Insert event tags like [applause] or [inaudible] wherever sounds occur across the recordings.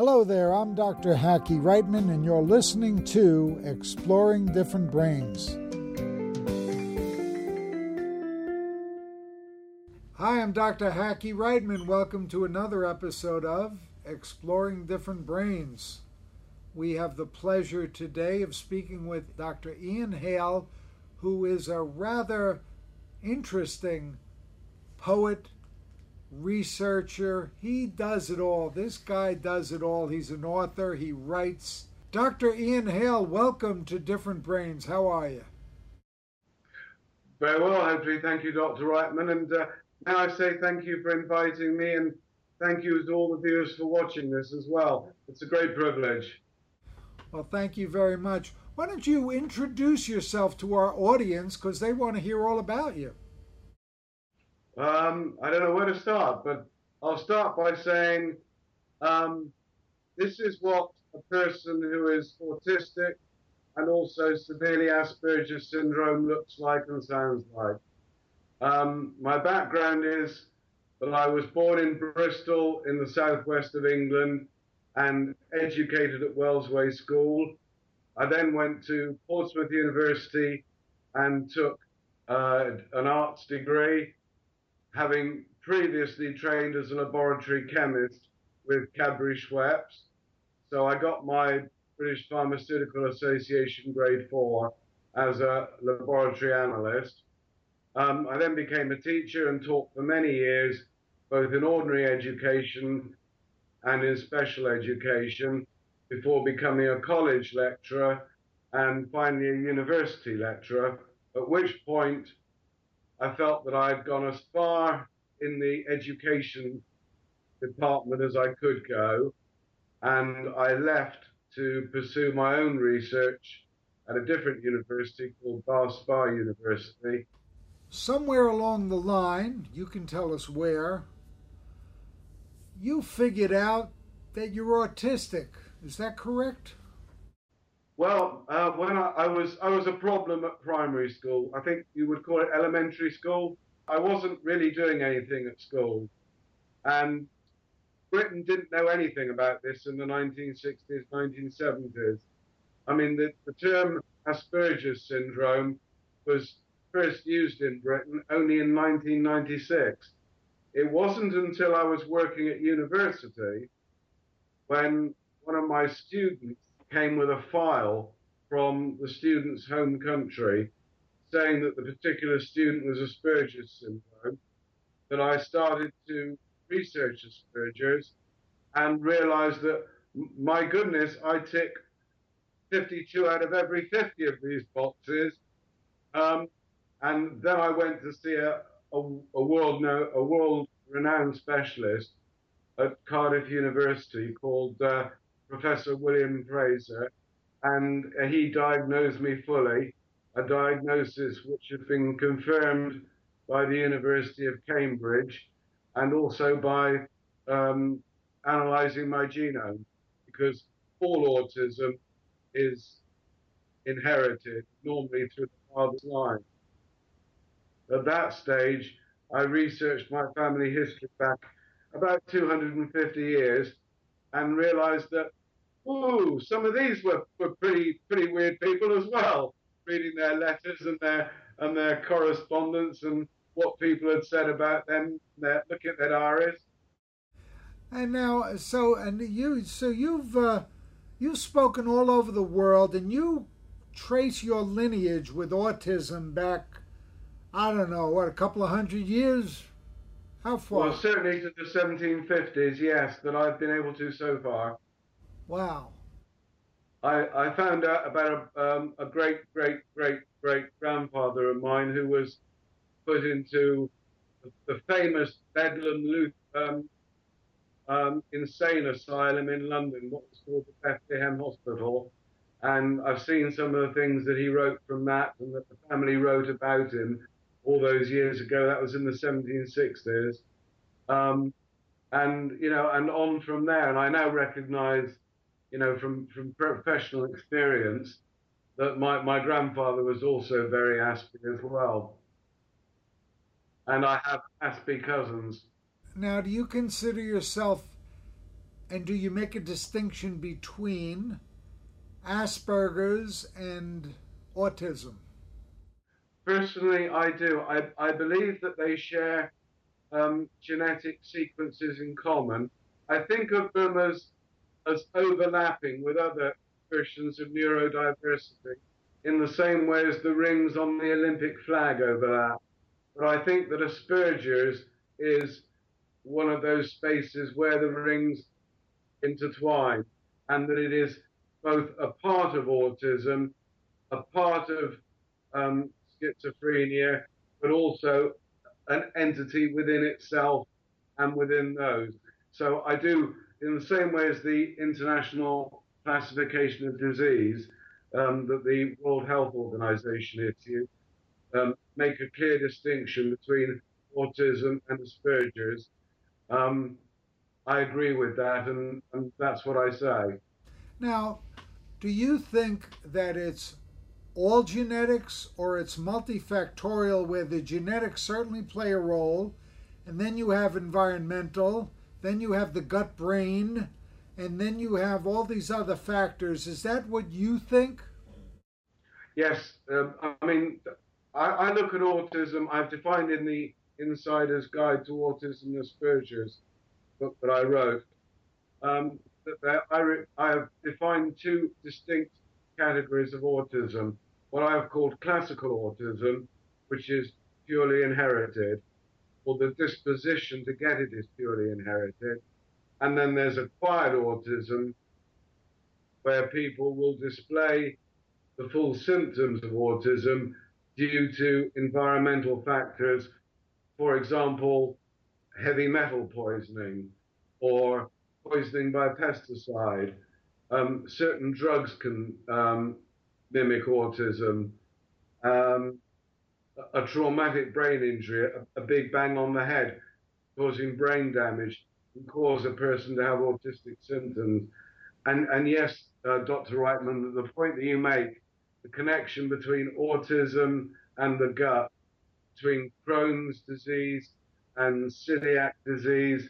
Hello there, I'm Dr. Hackie Reitman, and you're listening to Exploring Different Brains. Hi, I'm Dr. Hackie Reitman. Welcome to another episode of Exploring Different Brains. We have the pleasure today of speaking with Dr. Ian Hale, who is a rather interesting poet, researcher. He does it all. This guy does it all. He's an author, he writes. Dr. Ian Hale, welcome to Different Brains. How are you? Very well, hopefully. Thank you, Dr. Reitman. And uh, now I say thank you for inviting me and thank you to all the viewers for watching this as well. It's a great privilege. Well, thank you very much. Why don't you introduce yourself to our audience because they want to hear all about you? Um, I don't know where to start, but I'll start by saying um, this is what a person who is autistic and also severely Asperger's syndrome looks like and sounds like. Um, my background is that I was born in Bristol in the southwest of England and educated at Wellsway School. I then went to Portsmouth University and took uh, an arts degree having previously trained as a laboratory chemist with Cadbury Schweppes. So I got my British Pharmaceutical Association grade four as a laboratory analyst. Um, I then became a teacher and taught for many years, both in ordinary education and in special education, before becoming a college lecturer and finally a university lecturer, at which point I felt that I had gone as far in the education department as I could go, and I left to pursue my own research at a different university called Bath Spa University. Somewhere along the line, you can tell us where, you figured out that you're autistic. Is that correct? Well, uh, when I, I, was I was a problem at primary school. I think you would call it elementary school. I wasn't really doing anything at school, and Britain didn't know anything about this in the 1960s, 1970s. I mean, the, the term Asperger's syndrome was first used in Britain only in 1996. It wasn't until I was working at university when one of my students came with a file from the student's home country saying that the particular student was Asperger's syndrome, that I started to research Asperger's and realized that, my goodness, I tick 52 out of every 50 of these boxes. Um, and then I went to see a, a, a world a world renowned specialist at Cardiff University called uh, Professor William Fraser, and he diagnosed me fully, a diagnosis which has been confirmed by the University of Cambridge and also by um, analyzing my genome, because all autism is inherited, normally through the father's line. At that stage, I researched my family history back about 250 years and realized that ooh, some of these were, were pretty pretty weird people as well, reading their letters and their and their correspondence and what people had said about them. Their, look at their iris. And now, so and you, so you've uh, you've spoken all over the world, and you trace your lineage with autism back. I don't know what a couple of hundred years. How far? Well, certainly to the 1750s, yes, that I've been able to so far. Wow. I, I found out about a, um, a great, great, great, great grandfather of mine who was put into the, famous Bedlam um, um, insane asylum in London, what was called the Bethlehem Hospital. And I've seen some of the things that he wrote from that and that the family wrote about him all those years ago. That was in the 1760s. Um, and, you know, and on from there. And I now recognize you know, from, from professional experience, that my, my grandfather was also very Aspie as well. And I have Aspie cousins. Now, do you consider yourself And do you make a distinction between Asperger's and autism? Personally, I do. I, I believe that they share um, genetic sequences in common. I think of them as as overlapping with other versions of neurodiversity in the same way as the rings on the Olympic flag overlap. But I think that Asperger's is one of those spaces where the rings intertwine and that it is both a part of autism, a part of um, schizophrenia, but also an entity within itself and within those. So I do, in the same way as the International Classification of Disease um, that the World Health Organization issued, um, make a clear distinction between autism and Asperger's. Um, I agree with that, and, and that's what I say. Now, do you think that it's all genetics or it's multifactorial where the genetics certainly play a role, and then you have environmental, then you have the gut brain, and then you have all these other factors? Is that what you think? Yes. Um, I mean, I, I, look at autism, I've defined in the Insider's Guide to Autism Asperger's book that I wrote, um, that I, I have defined two distinct categories of autism. What I have called classical autism, which is purely inherited, or the disposition to get it is purely inherited. And then there's acquired autism, where people will display the full symptoms of autism due to environmental factors, for example, heavy metal poisoning or poisoning by pesticide. Um, certain drugs can um, mimic autism. Um, a traumatic brain injury, a, a, big bang on the head, causing brain damage, can cause a person to have autistic symptoms. And, and yes, uh, Dr. Reitman, the point that you make, the connection between autism and the gut, between Crohn's disease and celiac disease,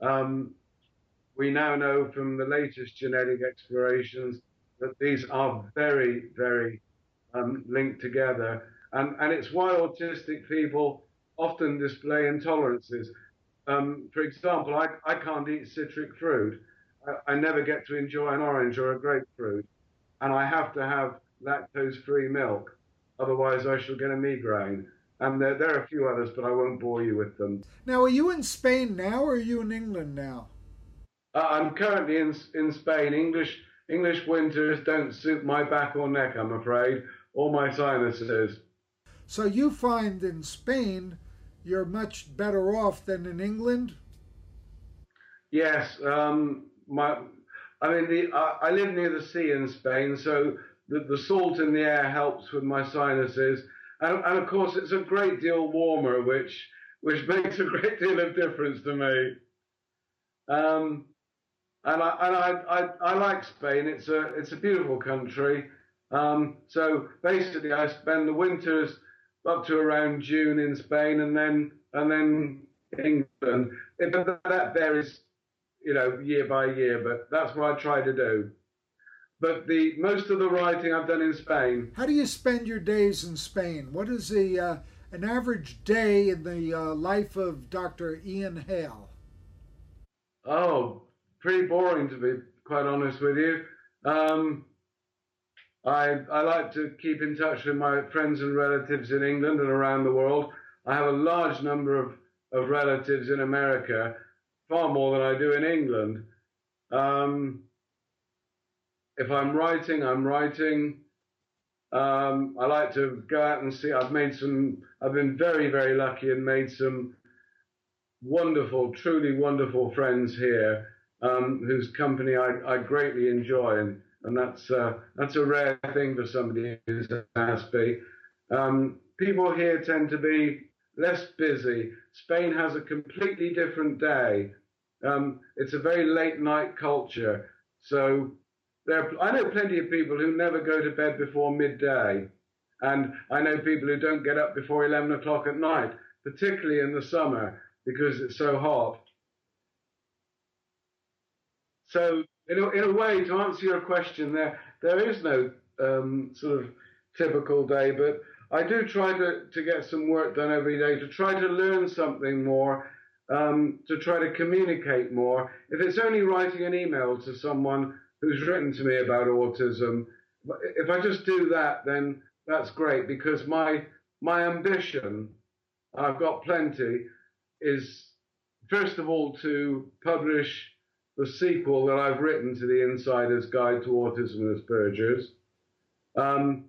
um, we now know from the latest genetic explorations that these are very, very um, linked together. And, and it's why autistic people often display intolerances. Um, for example, I, I can't eat citric fruit. I, I never get to enjoy an orange or a grapefruit. And I have to have lactose free milk. Otherwise, I shall get a migraine. And there, there are a few others, but I won't bore you with them. Now, are you in Spain now or are you in England now? Uh, I'm currently in, in Spain. English English winters don't suit my back or neck, I'm afraid, or my sinuses. So you find in Spain you're much better off than in England? Yes. Um, my, I mean, the, I, I live near the sea in Spain, so the, the salt in the air helps with my sinuses. And, and, of course, it's a great deal warmer, which which [laughs] makes a great deal of difference to me. Um, and I, and I, I, I, like Spain. It's a it's a beautiful country. Um, so basically, I spend the winters up to around June in Spain, and then and then England. But that varies, you know, year by year. But that's what I try to do. But the most of the writing I've done in Spain. How do you spend your days in Spain? What is the uh, an average day in the uh, life of Dr. Ian Hale? Oh, pretty boring to be quite honest with you. Um, I, I like to keep in touch with my friends and relatives in England and around the world. I have a large number of, of relatives in America, far more than I do in England. Um, if I'm writing, I'm writing. Um, I like to go out and see. I've made some. I've been very, very lucky and made some wonderful, truly wonderful friends here um, whose company I, I, greatly enjoy, and, and that's uh, that's a rare thing for somebody who's Aspie. Um, people here tend to be less busy. Spain has a completely different day. Um, it's a very late night culture, so there. Are, I know plenty of people who never go to bed before midday, and I know people who don't get up before eleven o'clock at night, particularly in the summer because it's so hot. so in a, in a way, to answer your question, there there is no um, sort of typical day, but I do try to, to get some work done every day to try to learn something more, um, to try to communicate more. If it's only writing an email to someone who's written to me about autism, if I just do that, then that's great because my my ambition, I've got plenty, is first of all to publish the sequel that I've written to the Insider's Guide to Autism and Asperger's. Um,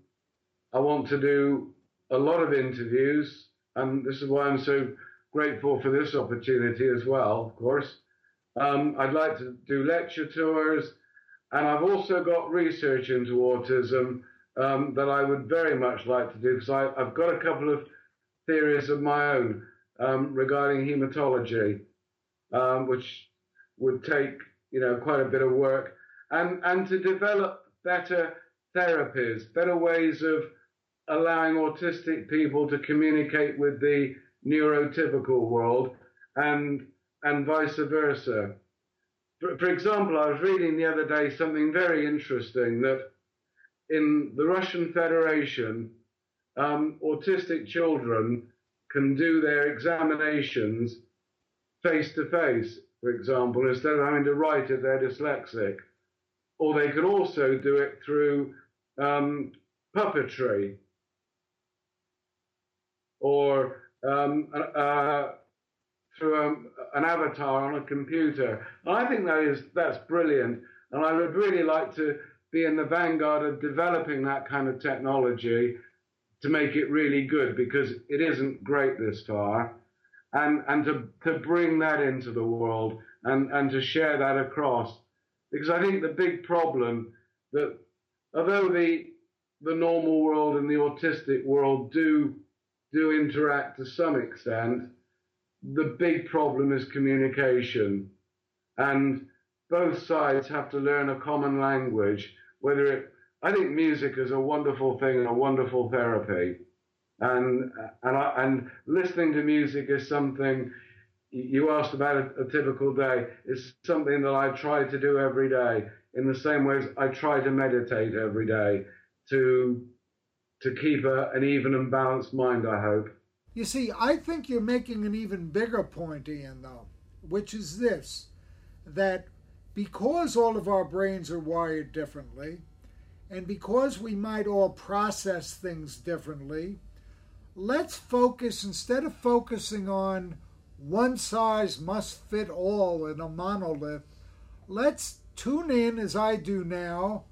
I want to do a lot of interviews, and this is why I'm so grateful for this opportunity as well, of course. Um, I'd like to do lecture tours, and I've also got research into autism um, that I would very much like to do because I've got a couple of theories of my own um, regarding hematology, um, which would take you know quite a bit of work, and and to develop better therapies, better ways of allowing autistic people to communicate with the neurotypical world, and and vice versa. For, for example, I was reading the other day something very interesting that in the Russian Federation, um, autistic children can do their examinations face to face, for example, instead of having to write if they're dyslexic. Or they can also do it through um, puppetry or um, uh, through um, an avatar on a computer. And I think that is that's brilliant, and I would really like to be in the vanguard of developing that kind of technology to make it really good because it isn't great this far, and and to to bring that into the world and and to share that across because I think the big problem that although the the normal world and the autistic world do do interact to some extent, the big problem is communication. And both sides have to learn a common language, whether it, I think music is a wonderful thing and a wonderful therapy. And, uh, and, I, and listening to music is something you asked about a, a typical day. It's something that I try to do every day in the same way as I try to meditate every day to to keep a, an even and balanced mind, I hope. You see, I think you're making an even bigger point, Ian, though, which is this that because all of our brains are wired differently, and because we might all process things differently, let's focus, instead of focusing on one size must fit all in a monolith, let's tune in as I do now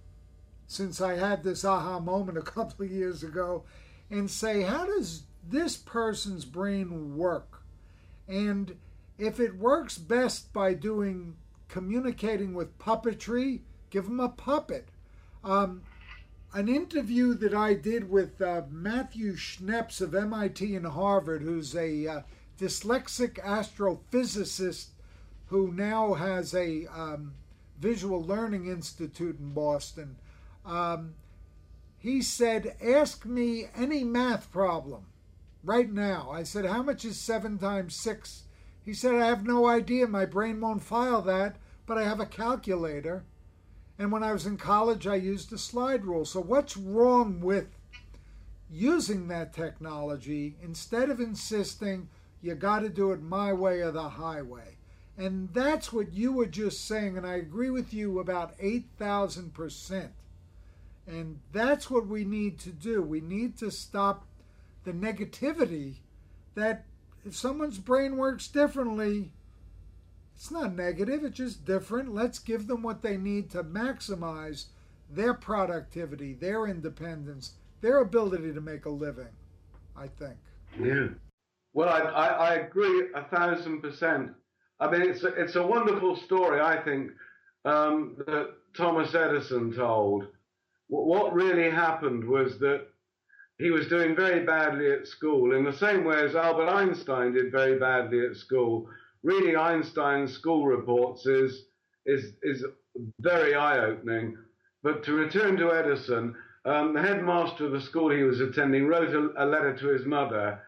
since I had this aha moment a [laughs] couple of years ago and say, how does this person's brain work? And if it works best by doing communicating with puppetry, give them a puppet. Um, an interview that I did with uh, Matthew Schneps of MIT and Harvard, who's a uh, dyslexic astrophysicist who now has a um, visual learning institute in Boston. Um, he said, Ask me any math problem right now. I said, How much is 7 times 6? He said, I have no idea. My brain won't file that, but I have a calculator. And when I was in college, I used a slide rule. So, what's wrong with using that technology instead of insisting you got to do it my way or the highway? And that's what you were just saying. And I agree with you about 8,000%. And that's what we need to do. We need to stop the negativity that if someone's brain works differently, it's not negative, it's just different. Let's give them what they need to maximize their productivity, their independence, their ability to make a living, I think. Yeah. Well, I, I, I agree a thousand percent. I mean, it's a, it's a wonderful story, I think, um, that Thomas Edison told what really happened was that he was doing very badly at school in the same way as Albert Einstein did very badly at school. Reading Einstein's school reports is is is very eye-opening. But to return to Edison, um, the headmaster of the school he was attending wrote a, a letter to his mother,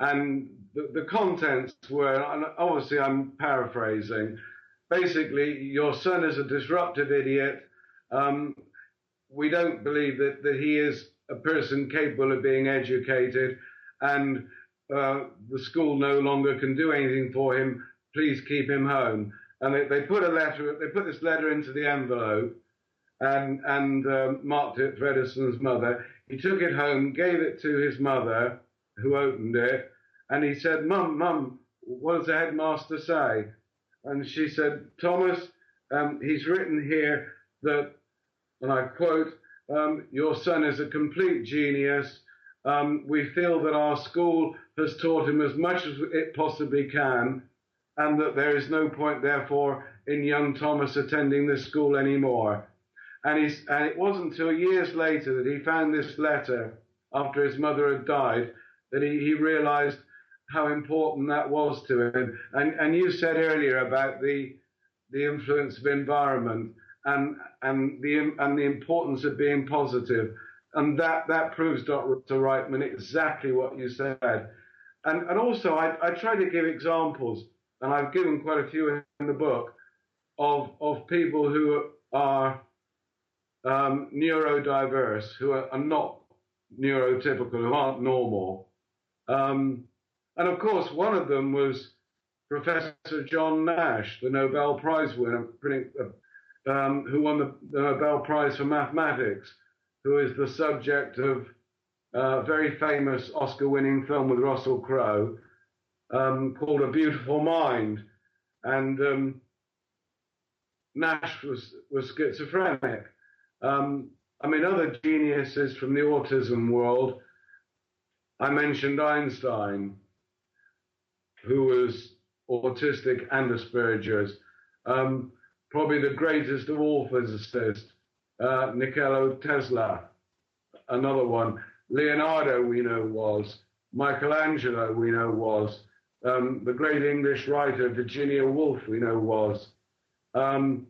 and the, the contents were, obviously I'm paraphrasing, basically, your son is a disruptive idiot. Um, we don't believe that, that he is a person capable of being educated, and uh, the school no longer can do anything for him. Please keep him home. And they, they put a letter, they put this letter into the envelope, and and um, marked it for Edison's mother. He took it home, gave it to his mother, who opened it, and he said, "Mum, mum, what does the headmaster say?" And she said, "Thomas, um, he's written here that, and I quote, um, your son is a complete genius. Um, we feel that our school has taught him as much as it possibly can, and that there is no point, therefore, in young Thomas attending this school anymore. And, and it wasn't until years later that he found this letter after his mother had died that he, he realized how important that was to him. And, and you said earlier about the, the influence of environment and, and, the, and the importance of being positive. And that, that proves, Dr. Reitman, exactly what you said. And, and also, I, I try to give examples, and I've given quite a few in the book, of, of people who are um, neurodiverse, who are, are, not neurotypical, who aren't normal. Um, and of course, one of them was Professor John Nash, the Nobel Prize winner, um, who won the, the, Nobel Prize for Mathematics, who is the subject of a very famous Oscar winning film with Russell Crowe um, called A Beautiful Mind. And um, Nash was, was schizophrenic. Um, I mean, other geniuses from the autism world, I mentioned Einstein, who was autistic and Asperger's. Um, probably the greatest of all physicists, uh, Nikola Tesla, another one. Leonardo, we know, was. Michelangelo, we know, was. Um, the great English writer Virginia Woolf, we know, was. Um,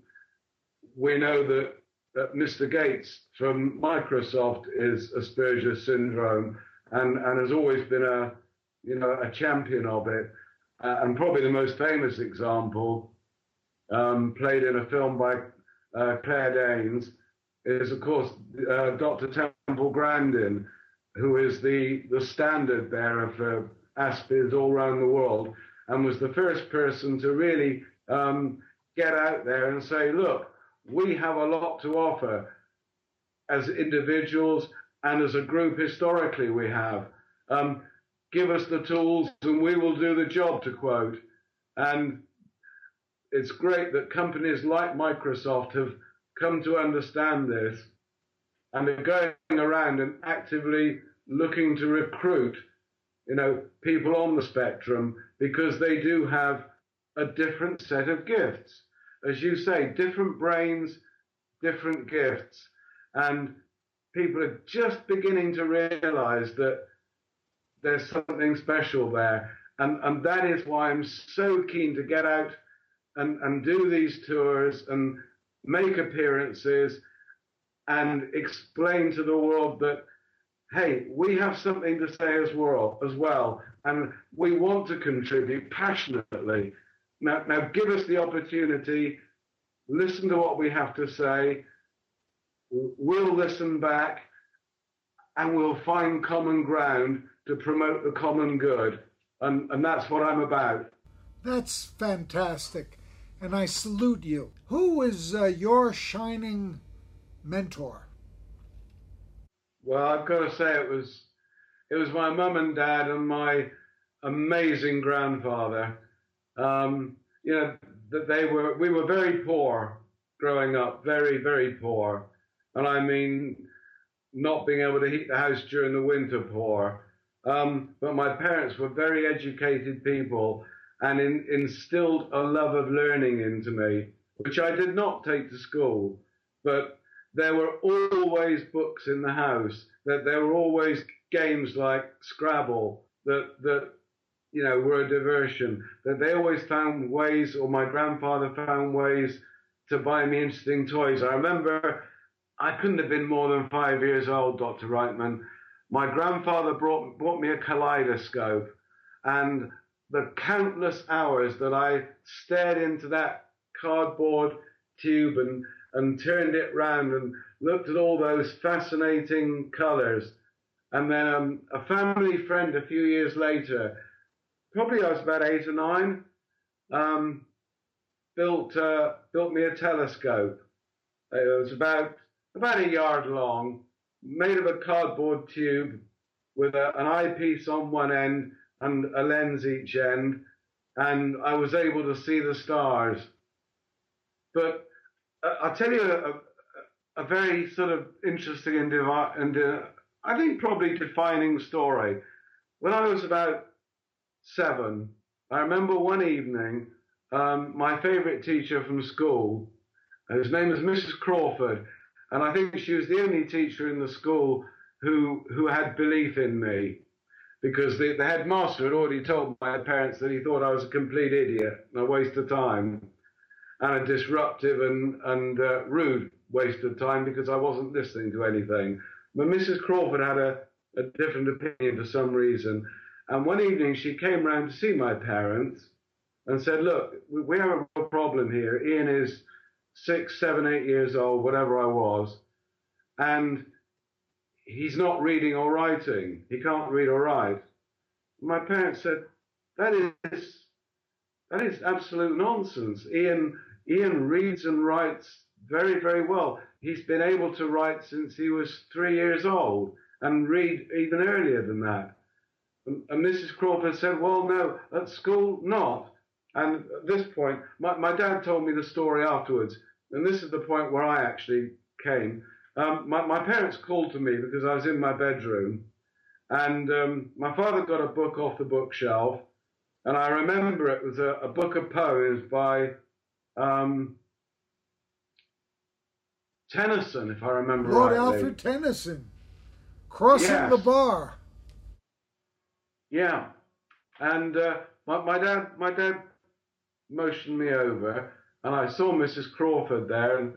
we know that, Mr. Gates from Microsoft is Asperger's syndrome and, and has always been a, you know, a champion of it. Uh, and probably the most famous example um, played in a film by uh, Claire Danes, is of course uh, Dr. Temple Grandin, who is the, the standard bearer for ASPIDs all around the world, and was the first person to really um, get out there and say, look, we have a lot to offer as individuals and as a group historically we have. Um, give us the tools and we will do the job, to quote. And it's great that companies like Microsoft have come to understand this and are going around and actively looking to recruit, you know, people on the spectrum because they do have a different set of gifts. As you say, different brains, different gifts. And people are just beginning to realize that there's something special there. And, and that is why I'm so keen to get out and, and do these tours and make appearances and explain to the world that hey, we have something to say as well, as well, and we want to contribute passionately. Now, now give us the opportunity, listen to what we have to say, we'll listen back, and we'll find common ground to promote the common good. And, and that's what I'm about. That's fantastic and I salute you. Who is uh, your shining mentor? Well, I've got to say it was it was my mum and dad and my amazing grandfather. Um, you know that they were we were very poor growing up, very very poor, and I mean not being able to heat the house during the winter poor. Um, but my parents were very educated people, and in, instilled a love of learning into me, which I did not take to school. But there were always books in the house. That there were always games like Scrabble that that you know were a diversion. That they always found ways, or my grandfather found ways to buy me interesting toys. I remember I couldn't have been more than five years old, Dr. Reitman. My grandfather brought brought me a kaleidoscope, and the countless hours that I stared into that cardboard tube and, and turned it round and looked at all those fascinating colours. And then um, a family friend a few years later, probably I was about eight or nine, um, built uh, built me a telescope. It was about about a yard long, made of a cardboard tube with a, an eyepiece on one end and a lens each end, and I was able to see the stars. But I'll tell you a, a, very sort of interesting and, and uh, I think probably defining story. When I was about seven, I remember one evening, um, my favourite teacher from school, his name was Mrs. Crawford, and I think she was the only teacher in the school who who had belief in me because the, the headmaster had already told my parents that he thought I was a complete idiot and a waste of time and a disruptive and, and uh, rude waste of time because I wasn't listening to anything. But Mrs. Crawford had a, a different opinion for some reason. And one evening she came round to see my parents and said, Look, we have a problem here. Ian is six, seven, eight years old, whatever I was. And he's not reading or writing. He can't read or write. My parents said, that is, that is absolute nonsense. Ian, Ian reads and writes very, very well. He's been able to write since he was three years old and read even earlier than that. And, and Mrs. Crawford said, well, no, at school, not. And at this point, my, my dad told me the story afterwards. And this is the point where I actually came. Um, my, my, parents called to me because I was in my bedroom, and um, my father got a book off the bookshelf, and I remember it was a, a book of poems by um, Tennyson, if I remember Lord rightly. Alfred Tennyson, Crossing yes. the Bar. Yeah, and uh, my, my dad, my dad motioned me over, and I saw Mrs. Crawford there, and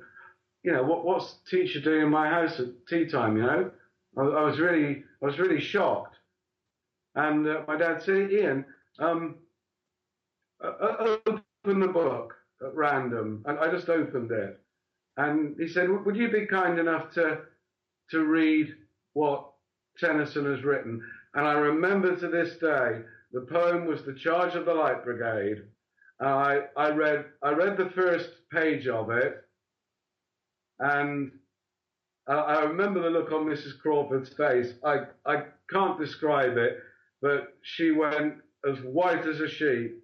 you know, what, what's teacher doing in my house at tea time? You know, I, I was really, I was really shocked. And uh, my dad said, Ian, um, uh, open the book at random, and I just opened it, and he said, would you be kind enough to to read what Tennyson has written? And I remember to this day, the poem was "The Charge of the Light Brigade." I I read I read the first page of it and uh, I remember the look on Mrs. Crawford's face. I, I can't describe it, but she went as white as a sheet.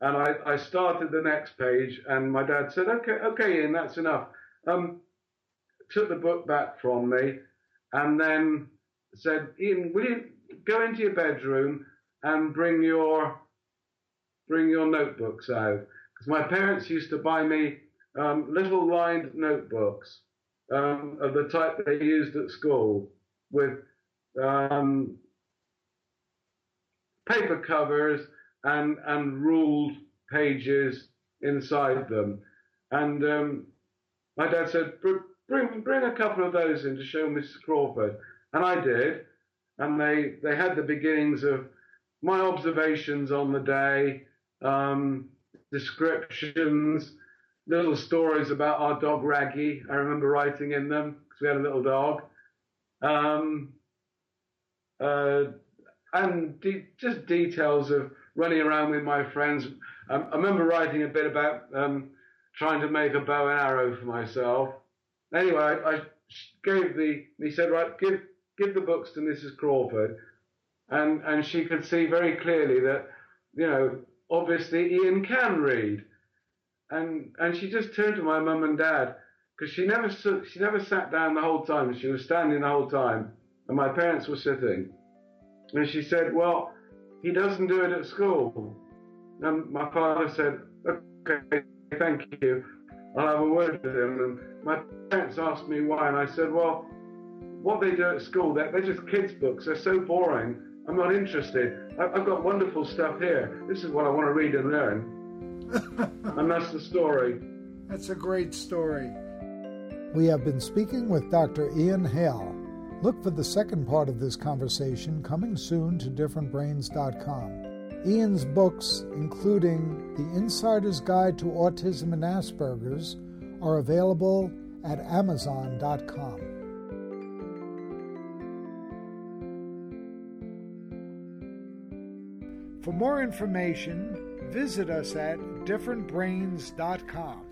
And I, I started the next page, and my dad said, "Okay, okay, Ian, that's enough." Um, took the book back from me, and then said, "Ian, will you go into your bedroom and bring your bring your notebooks out?" Because my parents used to buy me um, little lined notebooks um, of the type they used at school with um, paper covers and, and ruled pages inside them. And um, my dad said, bring, bring a couple of those in to show Mrs. Crawford. And I did. And they, they had the beginnings of my observations on the day, um, descriptions, little stories about our dog Raggy. I remember writing in them because we had a little dog. Um, uh, and de- just details of running around with my friends. Um, I remember writing a bit about um, trying to make a bow and arrow for myself. Anyway, I, gave the. He said, "Right, give give the books to Mrs. Crawford," and and she could see very clearly that, you know, obviously Ian can read and and she just turned to my mum and dad because she never she never sat down the whole time. She was standing the whole time, and my parents were sitting. And she said, "Well, he doesn't do it at school." And my father said, "Okay, thank you. I'll have a word with him." And my parents asked me why, and I said, "Well, what they do at school, they're, they're just kids' books. They're so boring. I'm not interested. I've got wonderful stuff here. This is what I want to read and learn." [laughs] and that's the story. That's a great story. We have been speaking with Dr. Ian Hale. Look for the second part of this conversation coming soon to differentbrains.com. Ian's books, including The Insider's Guide to Autism and Asperger's, are available at Amazon.com. For more information, visit us at differentbrains.com.